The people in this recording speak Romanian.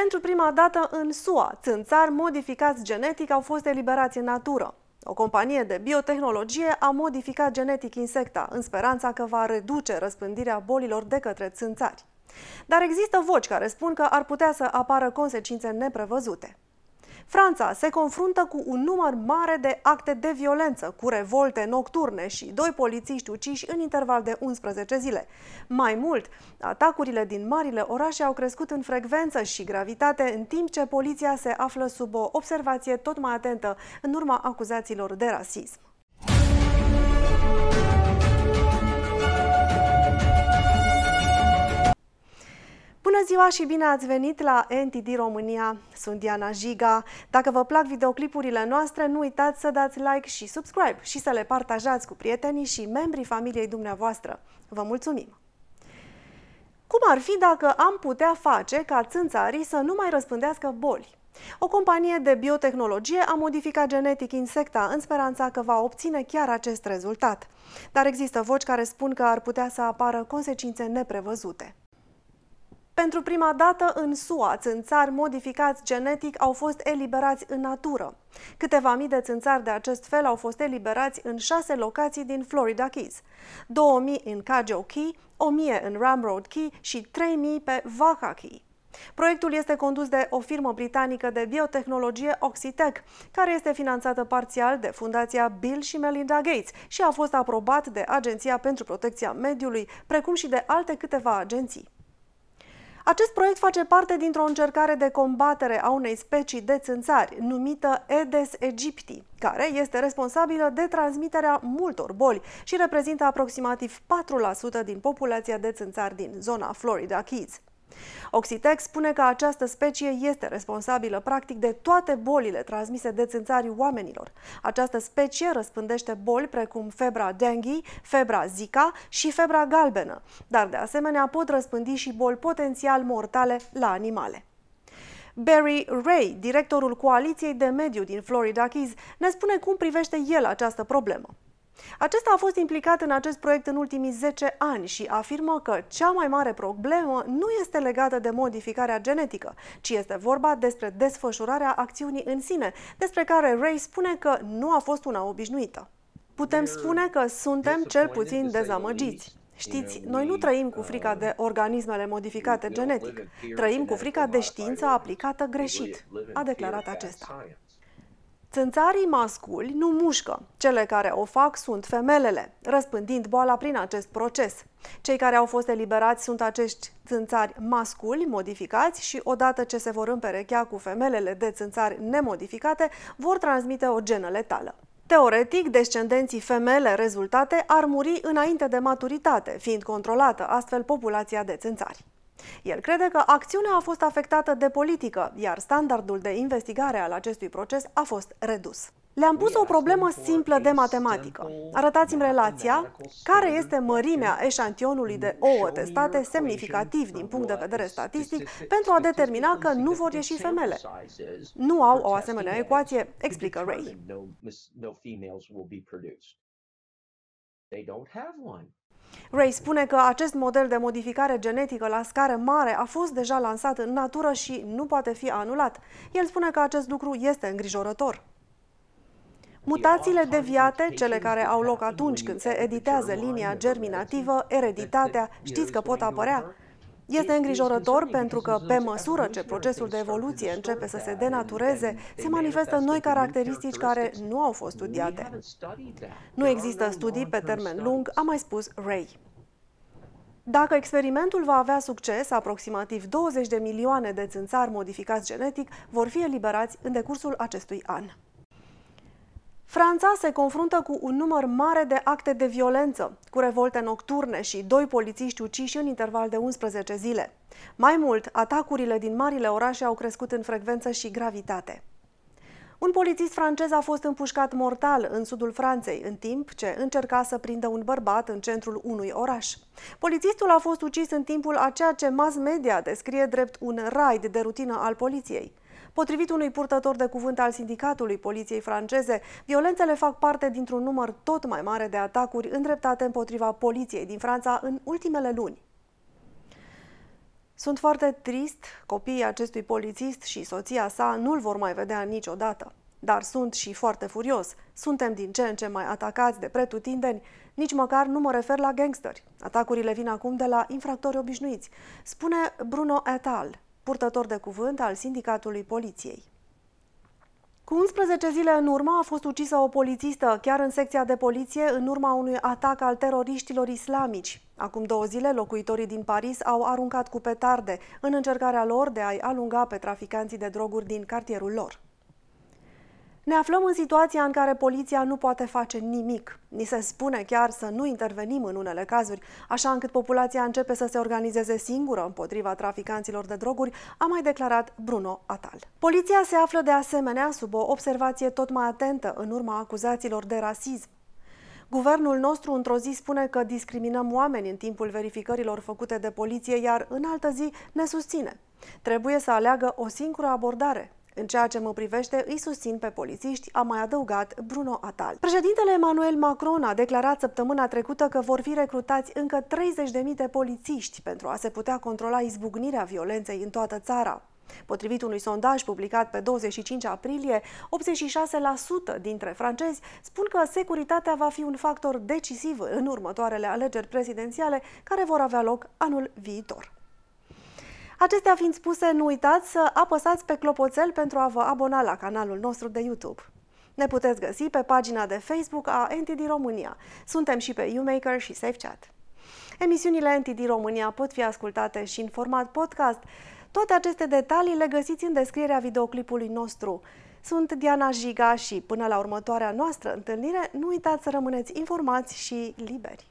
Pentru prima dată în SUA, țânțari modificați genetic au fost eliberați în natură. O companie de biotehnologie a modificat genetic insecta în speranța că va reduce răspândirea bolilor de către țânțari. Dar există voci care spun că ar putea să apară consecințe neprevăzute. Franța se confruntă cu un număr mare de acte de violență, cu revolte nocturne și doi polițiști uciși în interval de 11 zile. Mai mult, atacurile din marile orașe au crescut în frecvență și gravitate, în timp ce poliția se află sub o observație tot mai atentă în urma acuzațiilor de rasism. Ziua și bine ați venit la NTD România. Sunt Diana Jiga. Dacă vă plac videoclipurile noastre, nu uitați să dați like și subscribe și să le partajați cu prietenii și membrii familiei dumneavoastră. Vă mulțumim! Cum ar fi dacă am putea face ca țânțarii să nu mai răspândească boli? O companie de biotehnologie a modificat genetic insecta în speranța că va obține chiar acest rezultat. Dar există voci care spun că ar putea să apară consecințe neprevăzute. Pentru prima dată în SUA, țânțari modificați genetic au fost eliberați în natură. Câteva mii de țânțari de acest fel au fost eliberați în șase locații din Florida Keys. 2000 în Cajou Key, 1000 în Ramrod Key și 3000 pe Vaca Key. Proiectul este condus de o firmă britanică de biotehnologie Oxitec, care este finanțată parțial de Fundația Bill și Melinda Gates și a fost aprobat de Agenția pentru Protecția Mediului, precum și de alte câteva agenții. Acest proiect face parte dintr-o încercare de combatere a unei specii de țânțari numită Aedes aegypti, care este responsabilă de transmiterea multor boli și reprezintă aproximativ 4% din populația de țânțari din zona Florida Keys. Oxitex spune că această specie este responsabilă practic de toate bolile transmise de țânțarii oamenilor. Această specie răspândește boli precum febra dengue, febra Zika și febra galbenă, dar de asemenea pot răspândi și boli potențial mortale la animale. Barry Ray, directorul Coaliției de Mediu din Florida Keys, ne spune cum privește el această problemă. Acesta a fost implicat în acest proiect în ultimii 10 ani și afirmă că cea mai mare problemă nu este legată de modificarea genetică, ci este vorba despre desfășurarea acțiunii în sine, despre care Ray spune că nu a fost una obișnuită. Putem spune că suntem cel puțin dezamăgiți. Știți, noi nu trăim cu frica de organismele modificate genetic, trăim cu frica de știință aplicată greșit, a declarat acesta. Țânțarii masculi nu mușcă. Cele care o fac sunt femelele, răspândind boala prin acest proces. Cei care au fost eliberați sunt acești țânțari masculi modificați și odată ce se vor împerechea cu femelele de țânțari nemodificate, vor transmite o genă letală. Teoretic, descendenții femele rezultate ar muri înainte de maturitate, fiind controlată astfel populația de țânțari. El crede că acțiunea a fost afectată de politică, iar standardul de investigare al acestui proces a fost redus. Le-am pus o problemă simplă de matematică. Arătați-mi relația, care este mărimea eșantionului de ouă testate semnificativ din punct de vedere statistic pentru a determina că nu vor ieși femele. Nu au o asemenea ecuație, explică Ray. They don't have one. Ray spune că acest model de modificare genetică la scară mare a fost deja lansat în natură și nu poate fi anulat. El spune că acest lucru este îngrijorător. Mutațiile deviate, cele care au loc atunci când se editează linia germinativă, ereditatea, știți că pot apărea? Este îngrijorător pentru că, pe măsură ce procesul de evoluție începe să se denatureze, se manifestă noi caracteristici care nu au fost studiate. Nu există studii pe termen lung, a mai spus Ray. Dacă experimentul va avea succes, aproximativ 20 de milioane de țânțari modificați genetic vor fi eliberați în decursul acestui an. Franța se confruntă cu un număr mare de acte de violență, cu revolte nocturne și doi polițiști uciși în interval de 11 zile. Mai mult, atacurile din marile orașe au crescut în frecvență și gravitate. Un polițist francez a fost împușcat mortal în sudul Franței, în timp ce încerca să prindă un bărbat în centrul unui oraș. Polițistul a fost ucis în timpul a ceea ce mass media descrie drept un raid de rutină al poliției. Potrivit unui purtător de cuvânt al sindicatului poliției franceze, violențele fac parte dintr-un număr tot mai mare de atacuri îndreptate împotriva poliției din Franța în ultimele luni. Sunt foarte trist, copiii acestui polițist și soția sa nu-l vor mai vedea niciodată. Dar sunt și foarte furios. Suntem din ce în ce mai atacați de pretutindeni. Nici măcar nu mă refer la gangsteri. Atacurile vin acum de la infractori obișnuiți, spune Bruno Etal, purtător de cuvânt al Sindicatului Poliției. Cu 11 zile în urmă a fost ucisă o polițistă chiar în secția de poliție în urma unui atac al teroriștilor islamici. Acum două zile, locuitorii din Paris au aruncat cu petarde în încercarea lor de a-i alunga pe traficanții de droguri din cartierul lor. Ne aflăm în situația în care poliția nu poate face nimic. Ni se spune chiar să nu intervenim în unele cazuri, așa încât populația începe să se organizeze singură împotriva traficanților de droguri, a mai declarat Bruno Atal. Poliția se află de asemenea sub o observație tot mai atentă în urma acuzațiilor de rasism. Guvernul nostru într-o zi spune că discriminăm oameni în timpul verificărilor făcute de poliție, iar în altă zi ne susține. Trebuie să aleagă o singură abordare, în ceea ce mă privește, îi susțin pe polițiști, a mai adăugat Bruno Atal. Președintele Emmanuel Macron a declarat săptămâna trecută că vor fi recrutați încă 30.000 de polițiști pentru a se putea controla izbucnirea violenței în toată țara. Potrivit unui sondaj publicat pe 25 aprilie, 86% dintre francezi spun că securitatea va fi un factor decisiv în următoarele alegeri prezidențiale care vor avea loc anul viitor. Acestea fiind spuse, nu uitați să apăsați pe clopoțel pentru a vă abona la canalul nostru de YouTube. Ne puteți găsi pe pagina de Facebook a NTD România. Suntem și pe YouMaker și SafeChat. Emisiunile NTD România pot fi ascultate și în format podcast. Toate aceste detalii le găsiți în descrierea videoclipului nostru. Sunt Diana Jiga și până la următoarea noastră întâlnire, nu uitați să rămâneți informați și liberi.